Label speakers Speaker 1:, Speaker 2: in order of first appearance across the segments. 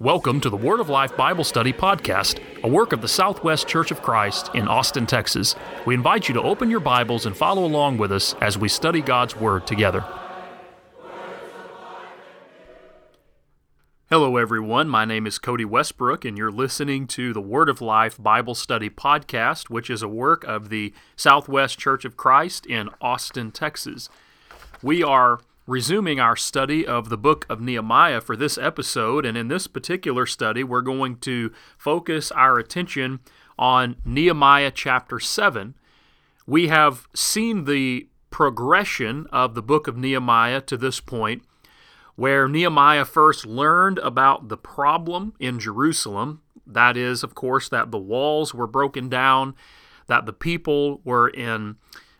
Speaker 1: Welcome to the Word of Life Bible Study Podcast, a work of the Southwest Church of Christ in Austin, Texas. We invite you to open your Bibles and follow along with us as we study God's Word together. Hello, everyone. My name is Cody Westbrook, and you're listening to the Word of Life Bible Study Podcast, which is a work of the Southwest Church of Christ in Austin, Texas. We are resuming our study of the book of Nehemiah for this episode. And in this particular study, we're going to focus our attention on Nehemiah chapter 7. We have seen the progression of the book of Nehemiah to this point, where Nehemiah first learned about the problem in Jerusalem. That is, of course, that the walls were broken down, that the people were in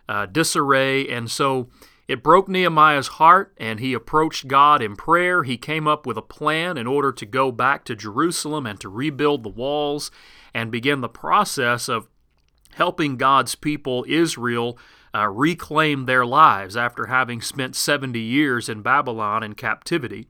Speaker 1: uh, disarray. And so it broke Nehemiah's heart, and he approached God in prayer. He came up with a plan in order to go back to Jerusalem and to rebuild the walls and begin the process of helping God's people, Israel, uh, reclaim their lives after having spent 70 years in Babylon in captivity.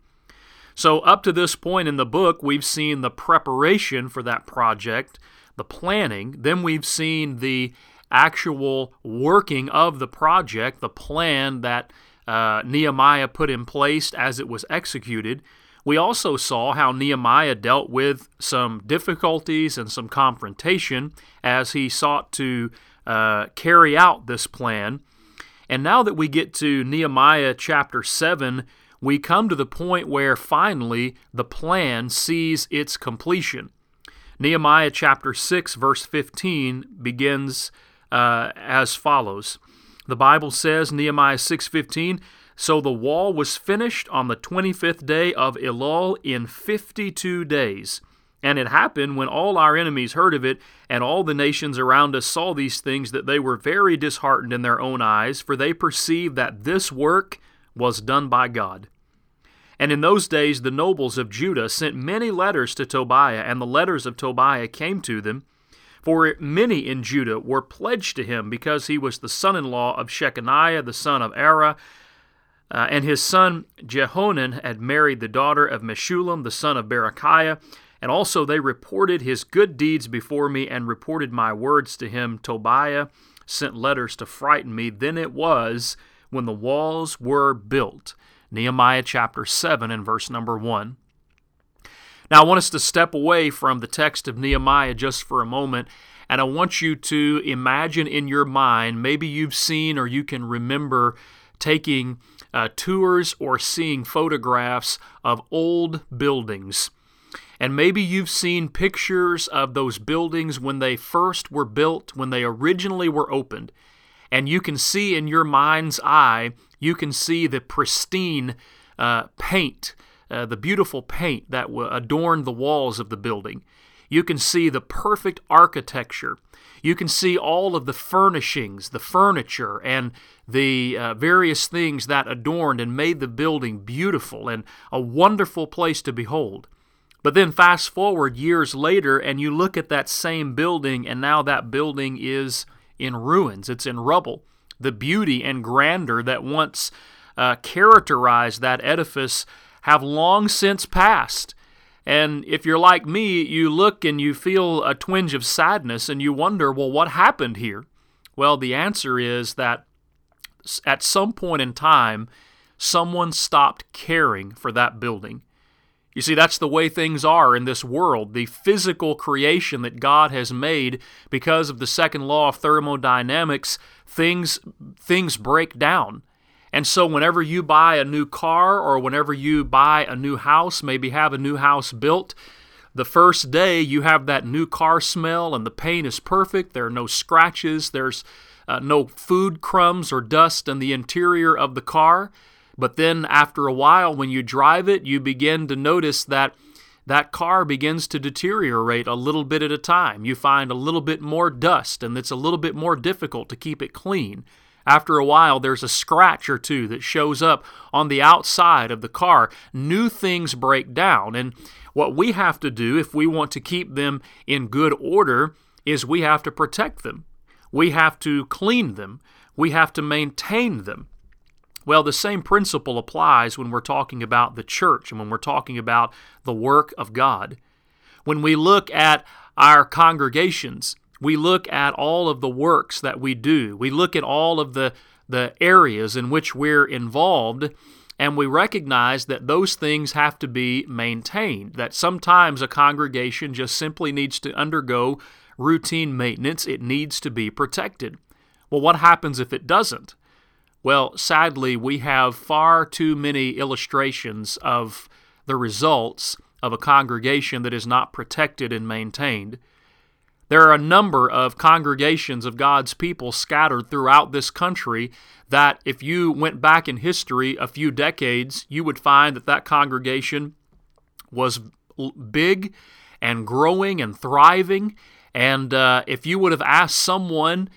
Speaker 1: So, up to this point in the book, we've seen the preparation for that project, the planning, then we've seen the actual working of the project, the plan that uh, Nehemiah put in place as it was executed. We also saw how Nehemiah dealt with some difficulties and some confrontation as he sought to uh, carry out this plan. And now that we get to Nehemiah chapter 7, we come to the point where finally the plan sees its completion. Nehemiah chapter 6, verse 15 begins uh, as follows. The Bible says, Nehemiah 6:15, so the wall was finished on the 25th day of Elul in 52 days. And it happened when all our enemies heard of it, and all the nations around us saw these things, that they were very disheartened in their own eyes, for they perceived that this work was done by God. And in those days the nobles of Judah sent many letters to Tobiah, and the letters of Tobiah came to them. For many in Judah were pledged to him because he was the son in law of Shechaniah, the son of Arah, uh, and his son Jehonan had married the daughter of Meshullam, the son of Berechiah. And also they reported his good deeds before me and reported my words to him. Tobiah sent letters to frighten me. Then it was when the walls were built. Nehemiah chapter 7 and verse number 1. Now, I want us to step away from the text of Nehemiah just for a moment, and I want you to imagine in your mind maybe you've seen or you can remember taking uh, tours or seeing photographs of old buildings. And maybe you've seen pictures of those buildings when they first were built, when they originally were opened. And you can see in your mind's eye, you can see the pristine uh, paint uh, the beautiful paint that adorned the walls of the building. You can see the perfect architecture. You can see all of the furnishings, the furniture, and the uh, various things that adorned and made the building beautiful and a wonderful place to behold. But then fast forward years later, and you look at that same building, and now that building is in ruins, it's in rubble. The beauty and grandeur that once uh, characterized that edifice have long since passed. And if you're like me, you look and you feel a twinge of sadness and you wonder, well, what happened here? Well, the answer is that at some point in time, someone stopped caring for that building. You see, that's the way things are in this world. The physical creation that God has made because of the second law of thermodynamics, things, things break down. And so, whenever you buy a new car or whenever you buy a new house, maybe have a new house built, the first day you have that new car smell and the paint is perfect. There are no scratches, there's uh, no food crumbs or dust in the interior of the car. But then, after a while, when you drive it, you begin to notice that that car begins to deteriorate a little bit at a time. You find a little bit more dust, and it's a little bit more difficult to keep it clean. After a while, there's a scratch or two that shows up on the outside of the car. New things break down. And what we have to do if we want to keep them in good order is we have to protect them. We have to clean them. We have to maintain them. Well, the same principle applies when we're talking about the church and when we're talking about the work of God. When we look at our congregations, we look at all of the works that we do, we look at all of the, the areas in which we're involved, and we recognize that those things have to be maintained, that sometimes a congregation just simply needs to undergo routine maintenance, it needs to be protected. Well, what happens if it doesn't? Well, sadly, we have far too many illustrations of the results of a congregation that is not protected and maintained. There are a number of congregations of God's people scattered throughout this country that, if you went back in history a few decades, you would find that that congregation was big and growing and thriving. And uh, if you would have asked someone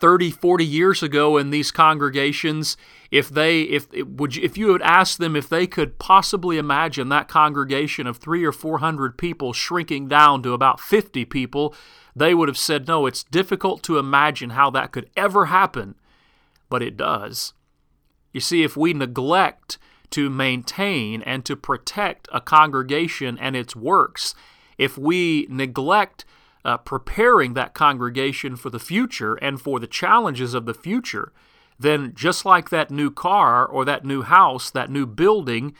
Speaker 1: 30, 40 years ago in these congregations, if they if would you, if you had asked them if they could possibly imagine that congregation of 3 or 400 people shrinking down to about 50 people, they would have said no, it's difficult to imagine how that could ever happen, but it does. You see, if we neglect to maintain and to protect a congregation and its works, if we neglect uh, preparing that congregation for the future and for the challenges of the future, then just like that new car or that new house, that new building,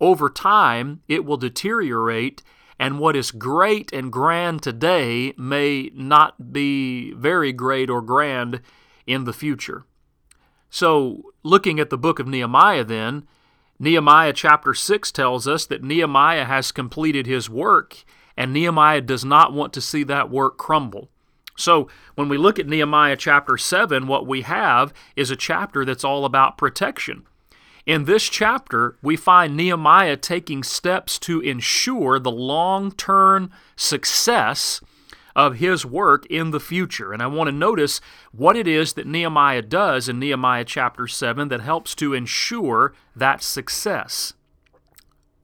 Speaker 1: over time it will deteriorate, and what is great and grand today may not be very great or grand in the future. So, looking at the book of Nehemiah, then, Nehemiah chapter 6 tells us that Nehemiah has completed his work and Nehemiah does not want to see that work crumble. So, when we look at Nehemiah chapter 7, what we have is a chapter that's all about protection. In this chapter, we find Nehemiah taking steps to ensure the long term success of his work in the future. And I want to notice what it is that Nehemiah does in Nehemiah chapter 7 that helps to ensure that success.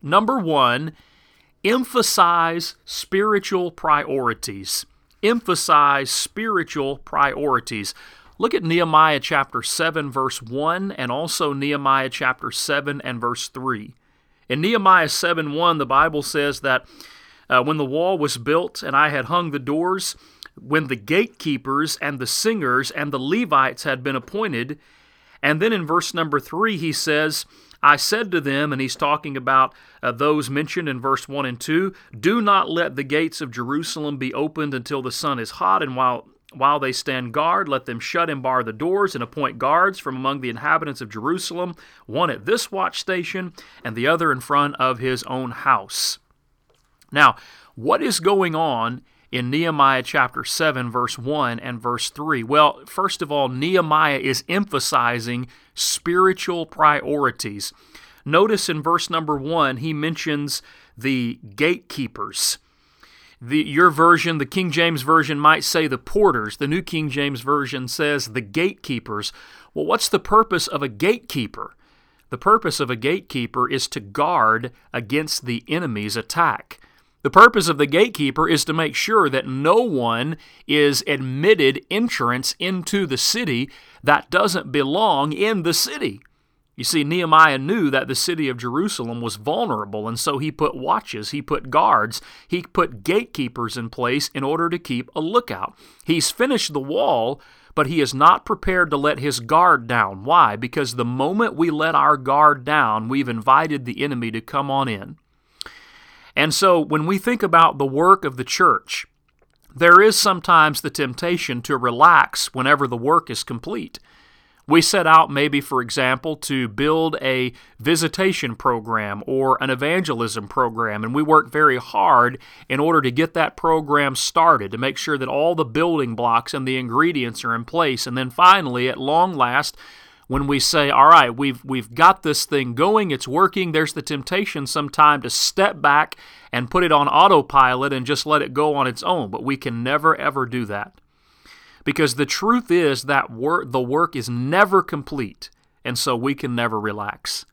Speaker 1: Number one, emphasize spiritual priorities. Emphasize spiritual priorities. Look at Nehemiah chapter 7, verse 1, and also Nehemiah chapter 7 and verse 3. In Nehemiah 7 1, the Bible says that uh, when the wall was built and I had hung the doors, when the gatekeepers and the singers and the Levites had been appointed, and then in verse number 3, he says, I said to them, and he's talking about uh, those mentioned in verse 1 and 2 Do not let the gates of Jerusalem be opened until the sun is hot, and while while they stand guard, let them shut and bar the doors and appoint guards from among the inhabitants of Jerusalem, one at this watch station and the other in front of his own house. Now, what is going on in Nehemiah chapter 7, verse 1 and verse 3? Well, first of all, Nehemiah is emphasizing spiritual priorities. Notice in verse number 1, he mentions the gatekeepers. The, your version, the King James Version, might say the porters. The New King James Version says the gatekeepers. Well, what's the purpose of a gatekeeper? The purpose of a gatekeeper is to guard against the enemy's attack. The purpose of the gatekeeper is to make sure that no one is admitted entrance into the city that doesn't belong in the city. You see, Nehemiah knew that the city of Jerusalem was vulnerable, and so he put watches, he put guards, he put gatekeepers in place in order to keep a lookout. He's finished the wall, but he is not prepared to let his guard down. Why? Because the moment we let our guard down, we've invited the enemy to come on in. And so when we think about the work of the church, there is sometimes the temptation to relax whenever the work is complete. We set out, maybe, for example, to build a visitation program or an evangelism program, and we work very hard in order to get that program started, to make sure that all the building blocks and the ingredients are in place. And then finally, at long last, when we say, all right, we've, we've got this thing going, it's working, there's the temptation sometime to step back and put it on autopilot and just let it go on its own. But we can never, ever do that. Because the truth is that the work is never complete, and so we can never relax.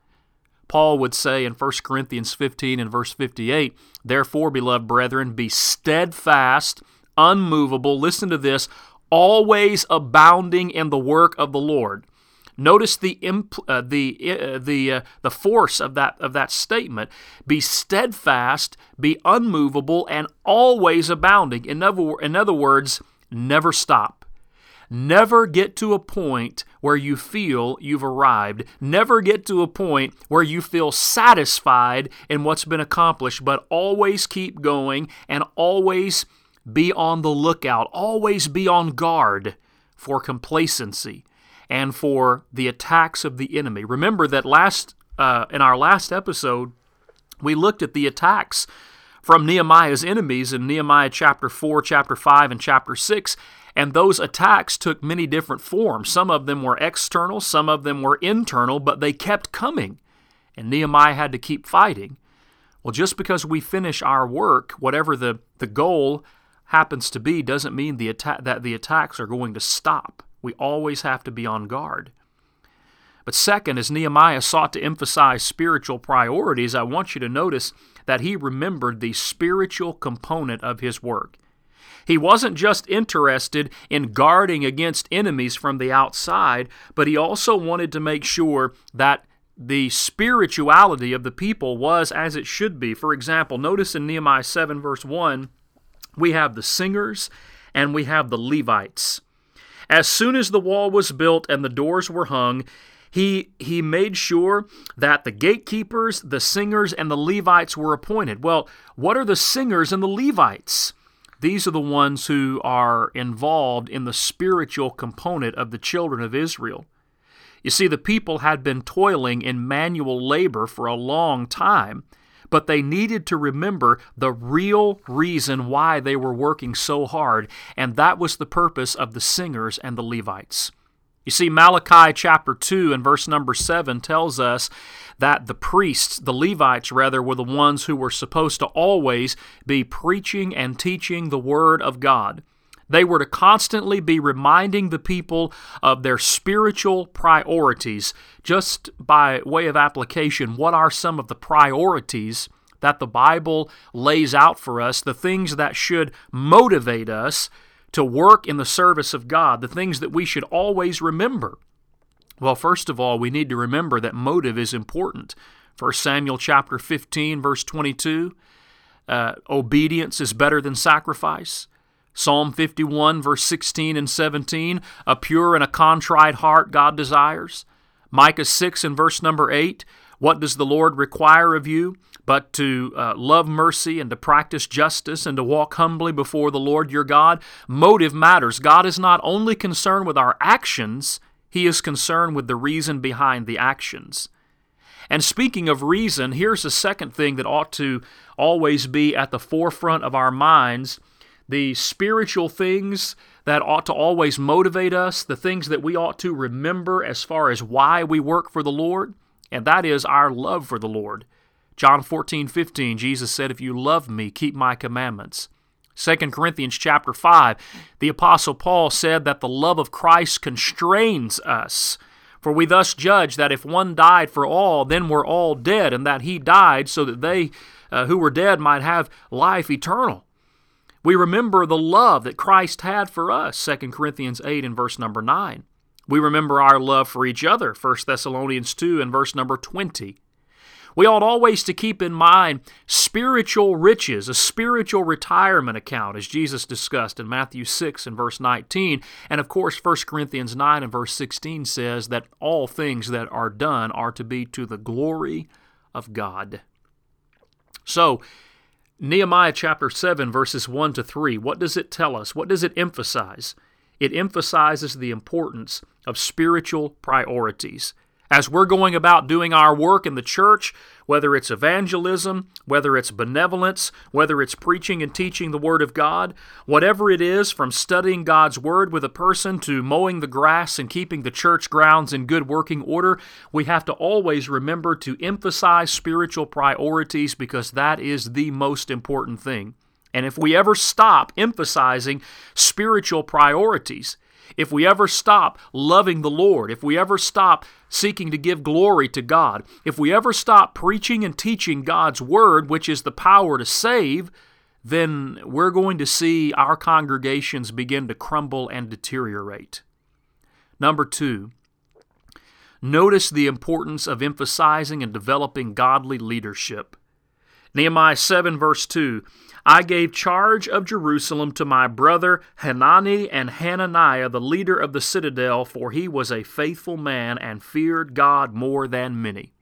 Speaker 1: Paul would say in 1 Corinthians 15 and verse 58, Therefore, beloved brethren, be steadfast, unmovable, listen to this, always abounding in the work of the Lord Notice the uh, the uh, the uh, the force of that of that statement. Be steadfast, be unmovable, and always abounding. In other in other words, never stop. Never get to a point where you feel you've arrived. Never get to a point where you feel satisfied in what's been accomplished, but always keep going and always be on the lookout. Always be on guard for complacency and for the attacks of the enemy. Remember that last uh, in our last episode, we looked at the attacks from Nehemiah's enemies in Nehemiah chapter 4, chapter 5, and chapter 6. And those attacks took many different forms. Some of them were external, some of them were internal, but they kept coming. And Nehemiah had to keep fighting. Well, just because we finish our work, whatever the, the goal happens to be, doesn't mean the atta- that the attacks are going to stop. We always have to be on guard. But second, as Nehemiah sought to emphasize spiritual priorities, I want you to notice that he remembered the spiritual component of his work. He wasn't just interested in guarding against enemies from the outside, but he also wanted to make sure that the spirituality of the people was as it should be. For example, notice in Nehemiah 7, verse 1, we have the singers and we have the Levites. As soon as the wall was built and the doors were hung, he, he made sure that the gatekeepers, the singers, and the Levites were appointed. Well, what are the singers and the Levites? These are the ones who are involved in the spiritual component of the children of Israel. You see, the people had been toiling in manual labor for a long time, but they needed to remember the real reason why they were working so hard, and that was the purpose of the singers and the Levites. You see, Malachi chapter 2 and verse number 7 tells us that the priests, the Levites rather, were the ones who were supposed to always be preaching and teaching the Word of God. They were to constantly be reminding the people of their spiritual priorities. Just by way of application, what are some of the priorities that the Bible lays out for us, the things that should motivate us to work in the service of God, the things that we should always remember? Well, first of all, we need to remember that motive is important. 1 Samuel chapter 15 verse 22, uh, obedience is better than sacrifice. Psalm 51 verse 16 and 17, a pure and a contrite heart God desires. Micah 6 and verse number 8, what does the Lord require of you? But to uh, love mercy and to practice justice and to walk humbly before the Lord your God. Motive matters. God is not only concerned with our actions, He is concerned with the reason behind the actions. And speaking of reason, here's a second thing that ought to always be at the forefront of our minds the spiritual things that ought to always motivate us, the things that we ought to remember as far as why we work for the Lord and that is our love for the Lord. John 14, 15, Jesus said, If you love me, keep my commandments. 2 Corinthians chapter 5, the Apostle Paul said that the love of Christ constrains us. For we thus judge that if one died for all, then we're all dead, and that he died so that they uh, who were dead might have life eternal. We remember the love that Christ had for us, 2 Corinthians 8 and verse number 9. We remember our love for each other, 1 Thessalonians 2 and verse number 20. We ought always to keep in mind spiritual riches, a spiritual retirement account, as Jesus discussed in Matthew 6 and verse 19. And of course, 1 Corinthians 9 and verse 16 says that all things that are done are to be to the glory of God. So, Nehemiah chapter 7, verses 1 to 3, what does it tell us? What does it emphasize? It emphasizes the importance of spiritual priorities. As we're going about doing our work in the church, whether it's evangelism, whether it's benevolence, whether it's preaching and teaching the Word of God, whatever it is, from studying God's Word with a person to mowing the grass and keeping the church grounds in good working order, we have to always remember to emphasize spiritual priorities because that is the most important thing. And if we ever stop emphasizing spiritual priorities, if we ever stop loving the Lord, if we ever stop seeking to give glory to God, if we ever stop preaching and teaching God's Word, which is the power to save, then we're going to see our congregations begin to crumble and deteriorate. Number two, notice the importance of emphasizing and developing godly leadership. Nehemiah 7, verse 2 I gave charge of Jerusalem to my brother Hanani and Hananiah, the leader of the citadel, for he was a faithful man and feared God more than many.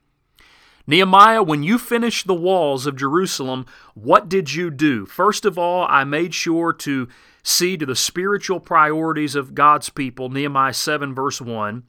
Speaker 1: Nehemiah, when you finished the walls of Jerusalem, what did you do? First of all, I made sure to see to the spiritual priorities of God's people, Nehemiah 7, verse 1.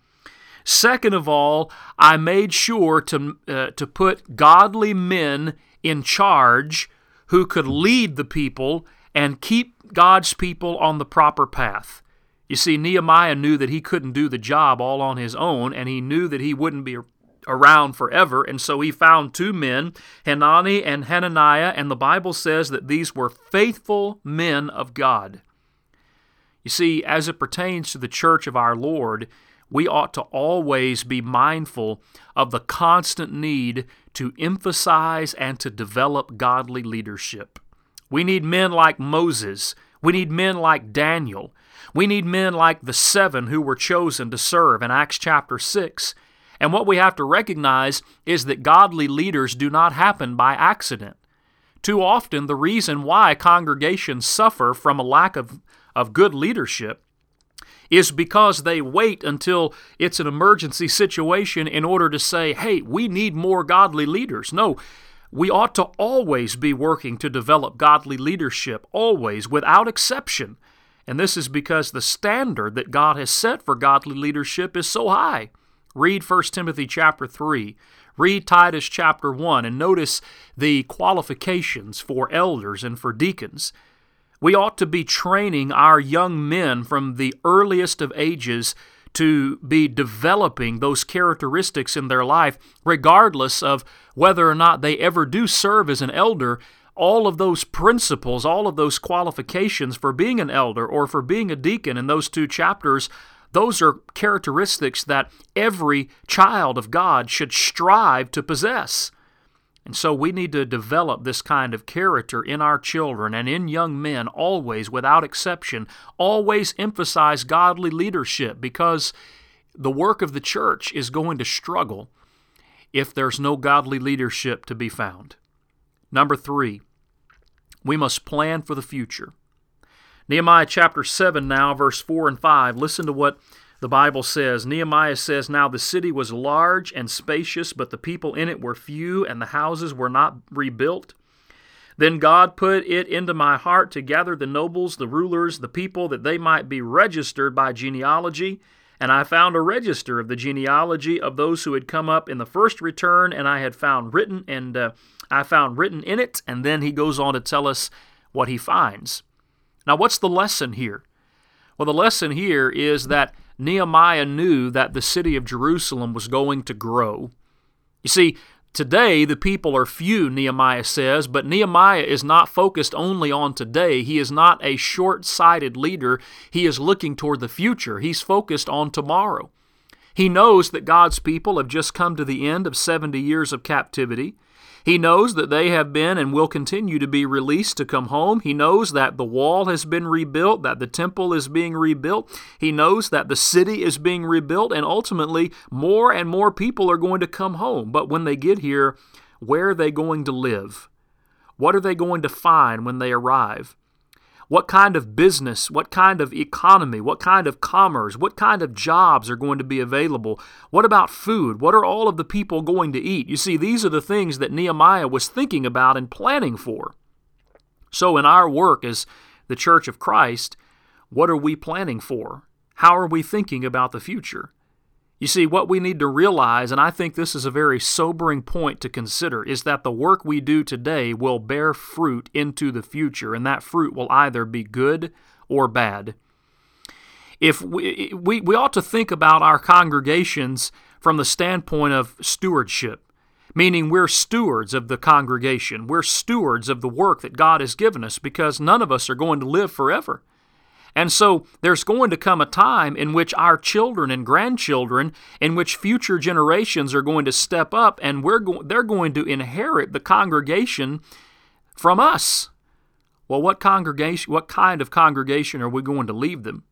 Speaker 1: Second of all, I made sure to, uh, to put godly men in charge who could lead the people and keep God's people on the proper path. You see, Nehemiah knew that he couldn't do the job all on his own, and he knew that he wouldn't be around forever, and so he found two men, Hanani and Hananiah, and the Bible says that these were faithful men of God. You see, as it pertains to the church of our Lord, we ought to always be mindful of the constant need to emphasize and to develop godly leadership. We need men like Moses. We need men like Daniel. We need men like the seven who were chosen to serve in Acts chapter 6. And what we have to recognize is that godly leaders do not happen by accident. Too often, the reason why congregations suffer from a lack of, of good leadership is because they wait until it's an emergency situation in order to say, hey, we need more godly leaders. No, we ought to always be working to develop godly leadership, always, without exception. And this is because the standard that God has set for godly leadership is so high. Read 1 Timothy chapter 3. Read Titus chapter 1 and notice the qualifications for elders and for deacons. We ought to be training our young men from the earliest of ages to be developing those characteristics in their life, regardless of whether or not they ever do serve as an elder. All of those principles, all of those qualifications for being an elder or for being a deacon in those two chapters, those are characteristics that every child of God should strive to possess. And so we need to develop this kind of character in our children and in young men, always, without exception. Always emphasize godly leadership because the work of the church is going to struggle if there's no godly leadership to be found. Number three, we must plan for the future. Nehemiah chapter 7, now, verse 4 and 5. Listen to what the Bible says Nehemiah says, Now the city was large and spacious, but the people in it were few, and the houses were not rebuilt. Then God put it into my heart to gather the nobles, the rulers, the people, that they might be registered by genealogy. And I found a register of the genealogy of those who had come up in the first return, and I had found written, and uh, I found written in it. And then he goes on to tell us what he finds. Now, what's the lesson here? Well, the lesson here is that Nehemiah knew that the city of Jerusalem was going to grow. You see, today the people are few, Nehemiah says, but Nehemiah is not focused only on today. He is not a short sighted leader. He is looking toward the future. He's focused on tomorrow. He knows that God's people have just come to the end of 70 years of captivity. He knows that they have been and will continue to be released to come home. He knows that the wall has been rebuilt, that the temple is being rebuilt. He knows that the city is being rebuilt, and ultimately, more and more people are going to come home. But when they get here, where are they going to live? What are they going to find when they arrive? What kind of business, what kind of economy, what kind of commerce, what kind of jobs are going to be available? What about food? What are all of the people going to eat? You see, these are the things that Nehemiah was thinking about and planning for. So, in our work as the Church of Christ, what are we planning for? How are we thinking about the future? You see, what we need to realize, and I think this is a very sobering point to consider, is that the work we do today will bear fruit into the future, and that fruit will either be good or bad. If we, we, we ought to think about our congregations from the standpoint of stewardship, meaning we're stewards of the congregation. We're stewards of the work that God has given us because none of us are going to live forever. And so there's going to come a time in which our children and grandchildren, in which future generations are going to step up and we're go- they're going to inherit the congregation from us. Well, what congregation what kind of congregation are we going to leave them?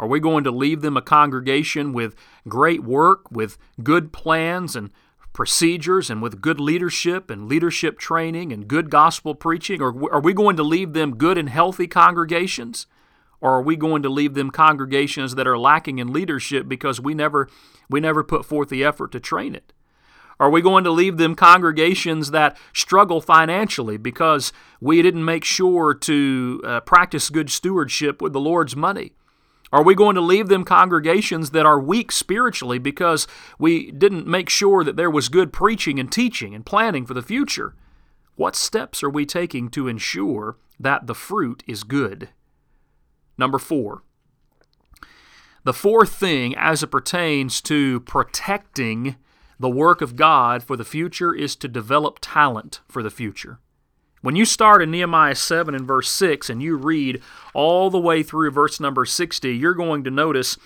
Speaker 1: Are we going to leave them a congregation with great work, with good plans and procedures, and with good leadership and leadership training and good gospel preaching? Or are we going to leave them good and healthy congregations? Or are we going to leave them congregations that are lacking in leadership because we never, we never put forth the effort to train it? Are we going to leave them congregations that struggle financially because we didn't make sure to uh, practice good stewardship with the Lord's money? Are we going to leave them congregations that are weak spiritually because we didn't make sure that there was good preaching and teaching and planning for the future? What steps are we taking to ensure that the fruit is good? Number four. The fourth thing, as it pertains to protecting the work of God for the future, is to develop talent for the future. When you start in Nehemiah 7 and verse 6 and you read all the way through verse number 60, you're going to notice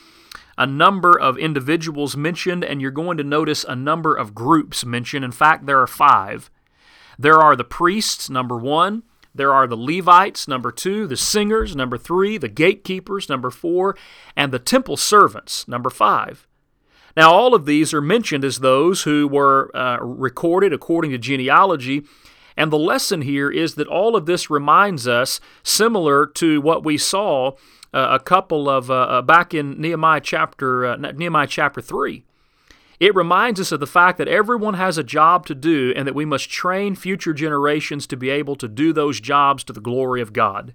Speaker 1: a number of individuals mentioned and you're going to notice a number of groups mentioned. In fact, there are five. There are the priests, number one. There are the Levites, number two, the singers, number three, the gatekeepers, number four, and the temple servants, number five. Now, all of these are mentioned as those who were uh, recorded according to genealogy and the lesson here is that all of this reminds us, similar to what we saw uh, a couple of uh, uh back in Nehemiah chapter uh, Nehemiah chapter three. It reminds us of the fact that everyone has a job to do and that we must train future generations to be able to do those jobs to the glory of God.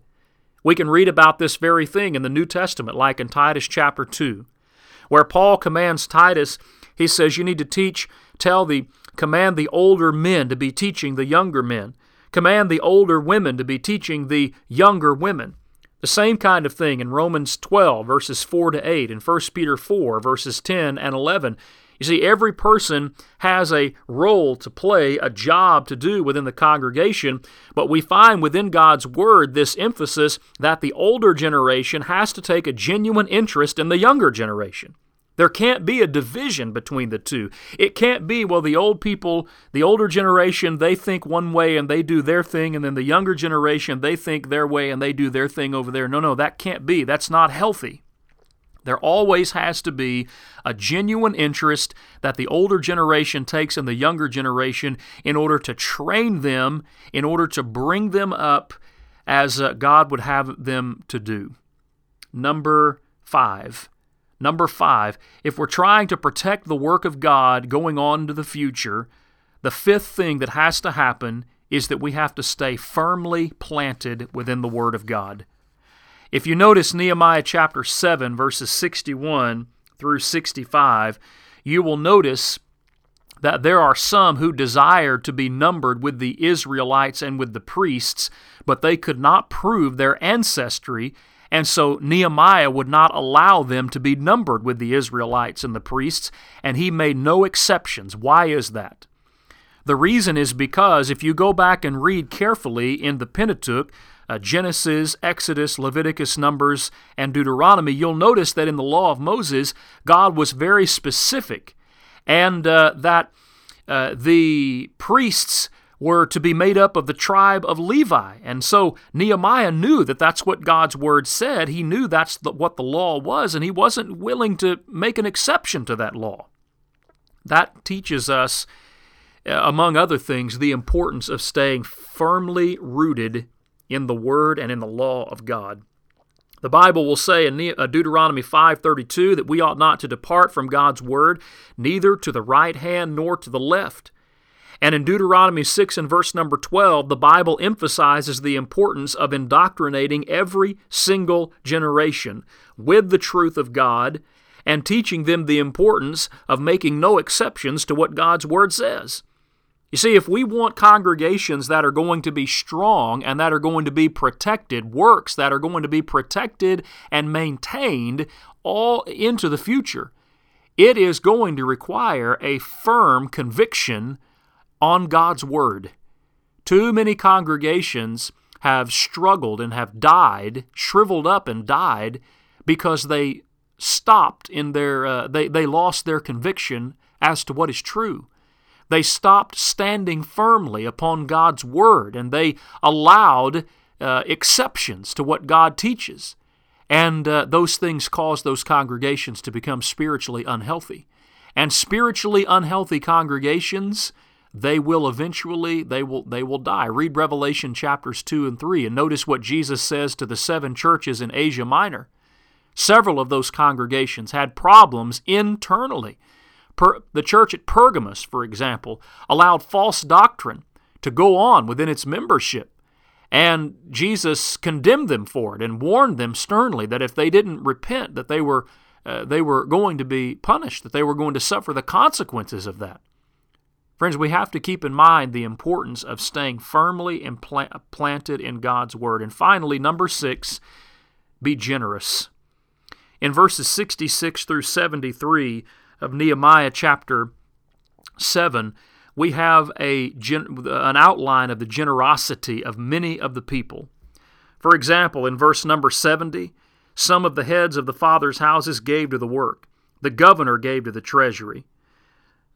Speaker 1: We can read about this very thing in the New Testament, like in Titus chapter 2, where Paul commands Titus, he says, You need to teach, tell the Command the older men to be teaching the younger men. Command the older women to be teaching the younger women. The same kind of thing in Romans 12, verses 4 to 8, and 1 Peter 4, verses 10 and 11. You see, every person has a role to play, a job to do within the congregation, but we find within God's Word this emphasis that the older generation has to take a genuine interest in the younger generation. There can't be a division between the two. It can't be, well, the old people, the older generation, they think one way and they do their thing, and then the younger generation, they think their way and they do their thing over there. No, no, that can't be. That's not healthy. There always has to be a genuine interest that the older generation takes in the younger generation in order to train them, in order to bring them up as uh, God would have them to do. Number five Number five, if we're trying to protect the work of God going on into the future, the fifth thing that has to happen is that we have to stay firmly planted within the Word of God. If you notice Nehemiah chapter 7, verses 61 through 65, you will notice that there are some who desired to be numbered with the Israelites and with the priests, but they could not prove their ancestry and so Nehemiah would not allow them to be numbered with the Israelites and the priests, and he made no exceptions. Why is that? The reason is because if you go back and read carefully in the Pentateuch, uh, Genesis, Exodus, Leviticus, Numbers, and Deuteronomy, you'll notice that in the law of Moses, God was very specific, and uh, that uh, the priests were to be made up of the tribe of Levi. And so Nehemiah knew that that's what God's word said. He knew that's the, what the law was, and he wasn't willing to make an exception to that law. That teaches us, uh, among other things, the importance of staying firmly rooted in the word and in the law of God. The Bible will say in uh, Deuteronomy 5:32 that we ought not to depart from God's word neither to the right hand nor to the left and in Deuteronomy 6 and verse number 12, the Bible emphasizes the importance of indoctrinating every single generation with the truth of God and teaching them the importance of making no exceptions to what God's Word says. You see, if we want congregations that are going to be strong and that are going to be protected, works that are going to be protected and maintained all into the future, it is going to require a firm conviction on God's Word. Too many congregations have struggled and have died, shriveled up and died, because they stopped in their, uh, they, they lost their conviction as to what is true. They stopped standing firmly upon God's Word and they allowed uh, exceptions to what God teaches. And uh, those things cause those congregations to become spiritually unhealthy. And spiritually unhealthy congregations, they will eventually they will they will die. Read Revelation chapters 2 and 3 and notice what Jesus says to the seven churches in Asia Minor. Several of those congregations had problems internally. Per, the church at Pergamos, for example, allowed false doctrine to go on within its membership. And Jesus condemned them for it and warned them sternly that if they didn't repent, that they were, uh, they were going to be punished, that they were going to suffer the consequences of that. Friends, we have to keep in mind the importance of staying firmly impla- planted in God's Word. And finally, number six, be generous. In verses 66 through 73 of Nehemiah chapter 7, we have a an outline of the generosity of many of the people. For example, in verse number 70, some of the heads of the fathers' houses gave to the work. The governor gave to the treasury.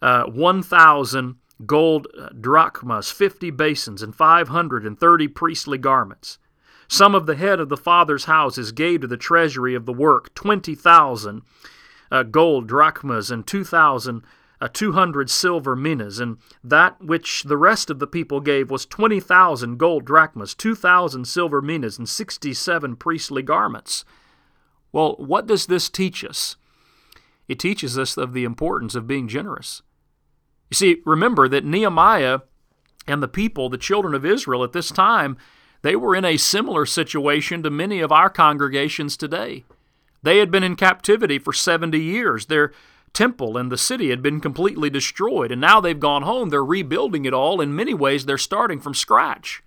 Speaker 1: Uh, 1,000 gold drachmas, 50 basins, and 530 priestly garments. Some of the head of the fathers' houses gave to the treasury of the work 20,000 uh, gold drachmas and 2,000 uh, 200 silver minas, and that which the rest of the people gave was 20,000 gold drachmas, 2,000 silver minas, and 67 priestly garments. Well, what does this teach us? It teaches us of the importance of being generous. You see, remember that Nehemiah and the people, the children of Israel at this time, they were in a similar situation to many of our congregations today. They had been in captivity for 70 years. Their temple and the city had been completely destroyed, and now they've gone home. They're rebuilding it all. In many ways, they're starting from scratch.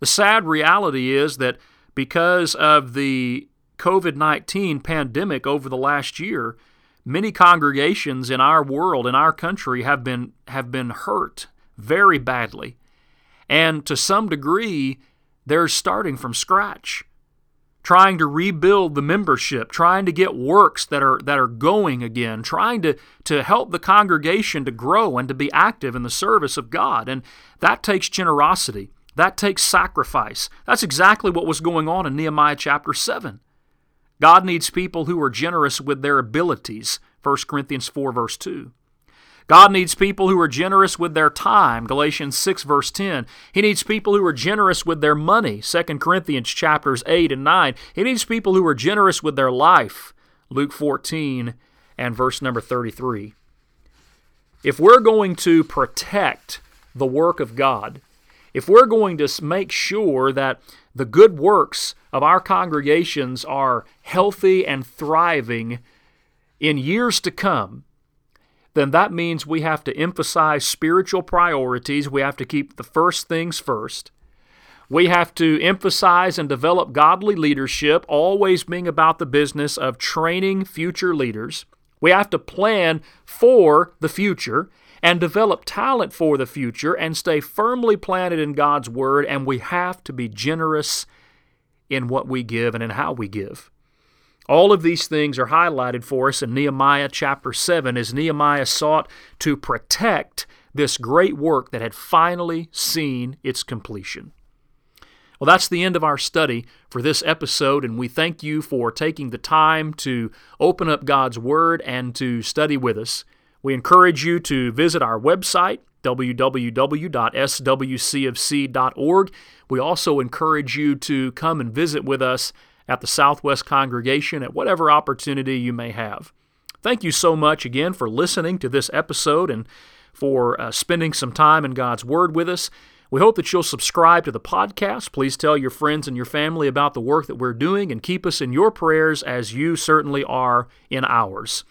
Speaker 1: The sad reality is that because of the COVID 19 pandemic over the last year, many congregations in our world, in our country, have been, have been hurt very badly. And to some degree, they're starting from scratch trying to rebuild the membership, trying to get works that are that are going again, trying to to help the congregation to grow and to be active in the service of God. And that takes generosity. That takes sacrifice. That's exactly what was going on in Nehemiah chapter 7. God needs people who are generous with their abilities. 1 Corinthians 4 verse 2. God needs people who are generous with their time, Galatians 6 verse 10. He needs people who are generous with their money, 2 Corinthians chapters 8 and 9. He needs people who are generous with their life, Luke 14 and verse number 33. If we're going to protect the work of God, if we're going to make sure that the good works of our congregations are healthy and thriving in years to come, then that means we have to emphasize spiritual priorities. We have to keep the first things first. We have to emphasize and develop godly leadership, always being about the business of training future leaders. We have to plan for the future and develop talent for the future and stay firmly planted in God's Word, and we have to be generous in what we give and in how we give. All of these things are highlighted for us in Nehemiah chapter 7 as Nehemiah sought to protect this great work that had finally seen its completion. Well, that's the end of our study for this episode, and we thank you for taking the time to open up God's Word and to study with us. We encourage you to visit our website, www.swcofc.org. We also encourage you to come and visit with us at the Southwest congregation at whatever opportunity you may have. Thank you so much again for listening to this episode and for uh, spending some time in God's Word with us. We hope that you'll subscribe to the podcast. Please tell your friends and your family about the work that we're doing and keep us in your prayers as you certainly are in ours.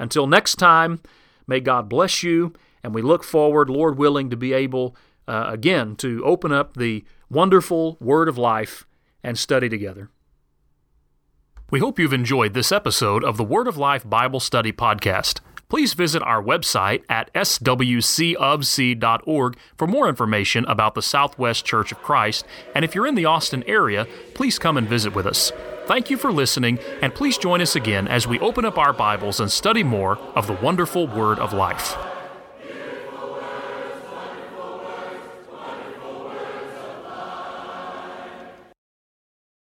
Speaker 1: Until next time, may God bless you, and we look forward, Lord willing, to be able uh, again to open up the wonderful Word of life and study together. We hope you've enjoyed this episode of the Word of Life Bible Study Podcast. Please visit our website at swcofc.org for more information about the Southwest Church of Christ. And if you're in the Austin area, please come and visit with us. Thank you for listening, and please join us again as we open up our Bibles and study more of the wonderful Word of Life.